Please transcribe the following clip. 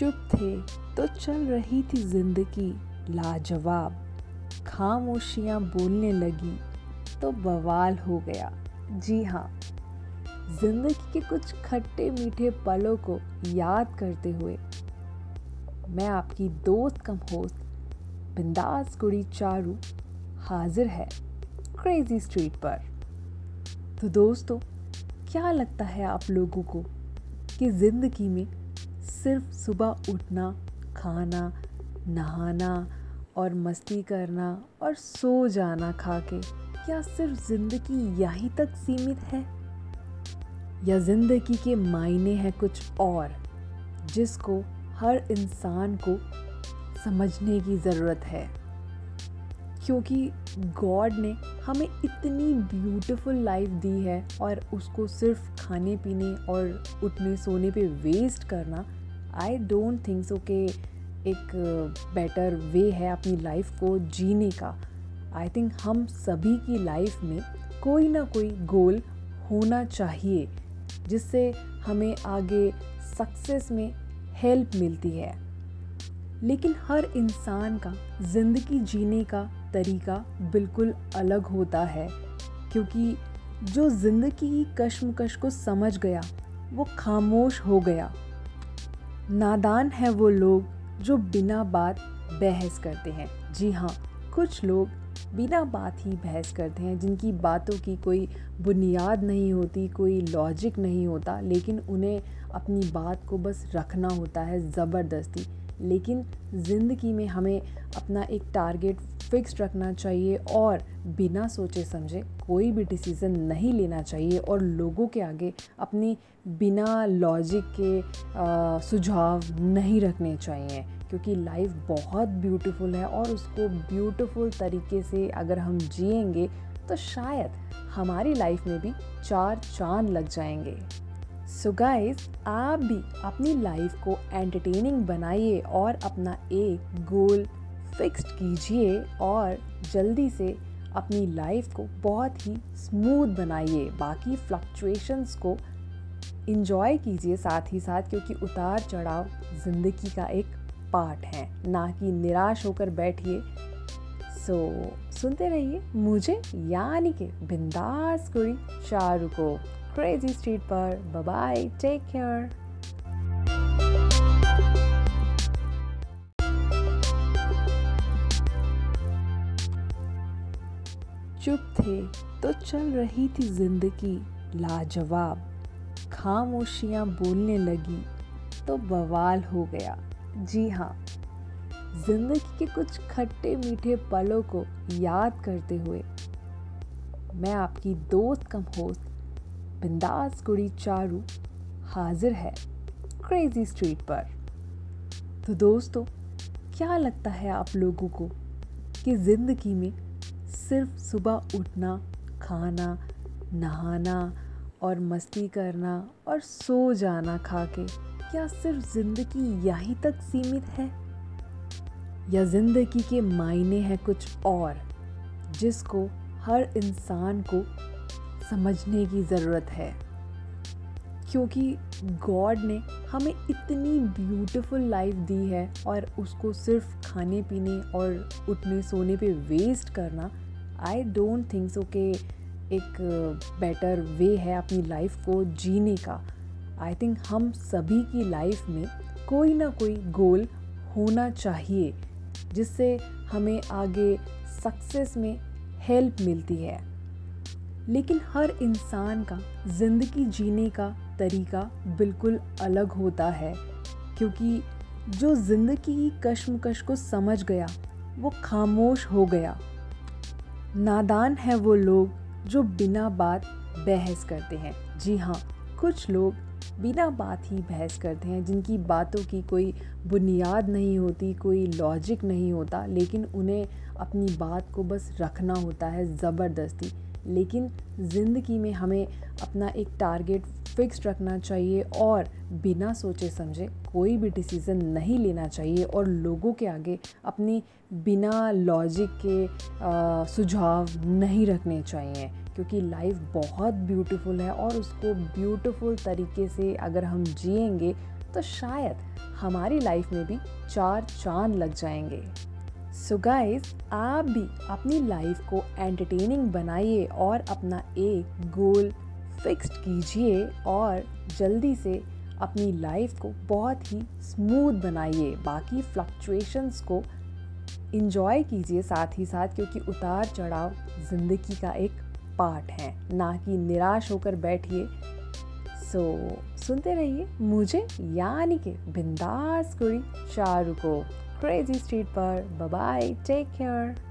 चुप थे तो चल रही थी ज़िंदगी। लाजवाब। खामोशियाँ बोलने लगी तो बवाल हो गया। जी हाँ ज़िंदगी के कुछ खट्टे मीठे पलों को याद करते हुए मैं आपकी दोस्त कम होस्ट बिंदास कुड़ी चारू हाजिर है क्रेजी स्ट्रीट पर। तो दोस्तों, क्या लगता है आप लोगों को कि ज़िंदगी में सिर्फ़ सुबह उठना, खाना, नहाना और मस्ती करना और सो जाना खा के क्या सिर्फ़ ज़िंदगी यहीं तक सीमित है? या ज़िंदगी के मायने हैं कुछ और जिसको हर इंसान को समझने की ज़रूरत है? क्योंकि गॉड ने हमें इतनी ब्यूटीफुल लाइफ दी है और उसको सिर्फ़ खाने पीने और उठने सोने पे वेस्ट करना आई डोंट थिंक सो के एक बेटर वे है अपनी लाइफ को जीने का। आई थिंक हम सभी की लाइफ में कोई ना कोई गोल होना चाहिए, जिससे हमें आगे सक्सेस में हेल्प मिलती है। लेकिन हर इंसान का ज़िंदगी जीने का तरीका बिल्कुल अलग होता है, क्योंकि जो ज़िंदगी की कश्मकश को समझ गया, वो खामोश हो गया। नादान हैं वो लोग जो बिना बात बहस करते हैं। जी हाँ कुछ लोग बिना बात ही बहस करते हैं, जिनकी बातों की कोई बुनियाद नहीं होती, कोई लॉजिक नहीं होता, लेकिन उन्हें अपनी बात को बस रखना होता है ज़बरदस्ती। लेकिन ज़िंदगी में हमें अपना एक टारगेट फिक्स रखना चाहिए और बिना सोचे समझे कोई भी डिसीज़न नहीं लेना चाहिए और लोगों के आगे अपनी बिना लॉजिक के सुझाव नहीं रखने चाहिए। क्योंकि लाइफ बहुत ब्यूटीफुल है और उसको ब्यूटीफुल तरीके से अगर हम जिएँगे तो शायद हमारी लाइफ में भी चार चाँद लग जाएँगे। सो so गाइस आप भी अपनी लाइफ को एंटरटेनिंग बनाइए और अपना एक गोल फिक्स्ड कीजिए और जल्दी से अपनी लाइफ को बहुत ही स्मूथ बनाइए। बाकी फ्लक्चुएशंस को इन्जॉय कीजिए साथ ही साथ, क्योंकि उतार चढ़ाव ज़िंदगी का एक पार्ट है। ना कि निराश होकर बैठिए सो so, सुनते रहिए मुझे यानी कि बिंदास कुड़ी चारू को। क्रेजी स्ट्रीट पर। बाय टेक केयर चुप थे तो चल रही थी ज़िंदगी लाजवाब। खामोशियाँ बोलने लगी तो बवाल हो गया। जी हाँ ज़िंदगी के कुछ खट्टे मीठे पलों को याद करते हुए, मैं आपकी दोस्त कम होस्ट, बिंदास कुड़ी चारू, हाजिर है क्रेजी स्ट्रीट पर। तो दोस्तों, क्या लगता है आप लोगों को कि ज़िंदगी में सिर्फ़ सुबह उठना, खाना, नहाना और मस्ती करना और सो जाना खा के क्या सिर्फ़ ज़िंदगी यहीं तक सीमित है? या ज़िंदगी के मायने हैं कुछ और, जिसको हर इंसान को समझने की ज़रूरत है। क्योंकि गॉड ने हमें इतनी ब्यूटीफुल लाइफ दी है और उसको सिर्फ़ खाने पीने और उठने सोने पे वेस्ट करना आई डोंट थिंक सो के एक बेटर वे है अपनी लाइफ को जीने का। आई थिंक हम सभी की लाइफ में कोई ना कोई गोल होना चाहिए। जिससे हमें आगे सक्सेस में हेल्प मिलती है। लेकिन हर इंसान का ज़िंदगी जीने का तरीका बिल्कुल अलग होता है, क्योंकि जो ज़िंदगी की कश्मकश को समझ गया, वो खामोश हो गया। नादान है वो लोग जो बिना बात बहस करते हैं। जी हाँ कुछ लोग बिना बात ही बहस करते हैं, जिनकी बातों की कोई बुनियाद नहीं होती, कोई लॉजिक नहीं होता, लेकिन उन्हें अपनी बात को बस रखना होता है ज़बरदस्ती। लेकिन ज़िंदगी में हमें अपना एक टारगेट फिक्स रखना चाहिए और बिना सोचे समझे कोई भी डिसीज़न नहीं लेना चाहिए और लोगों के आगे अपनी बिना लॉजिक के सुझाव नहीं रखने चाहिए। क्योंकि लाइफ बहुत ब्यूटीफुल है और उसको ब्यूटीफुल तरीके से अगर हम जिएँगे तो शायद हमारी लाइफ में भी चार चाँद लग जाएँगे। सो so गाइस आप भी अपनी लाइफ को एंटरटेनिंग बनाइए और अपना एक गोल फिक्स्ड कीजिए और जल्दी से अपनी लाइफ को बहुत ही स्मूथ बनाइए। बाकी फ्लक्चुएशंस को इन्जॉय कीजिए साथ ही साथ, क्योंकि उतार चढ़ाव ज़िंदगी का एक पार्ट है। ना कि निराश होकर बैठिए सो so, सुनते रहिए मुझे यानी कि बिंदास कुड़ी चारू को। क्रेजी स्ट्रीट पर। Bye take care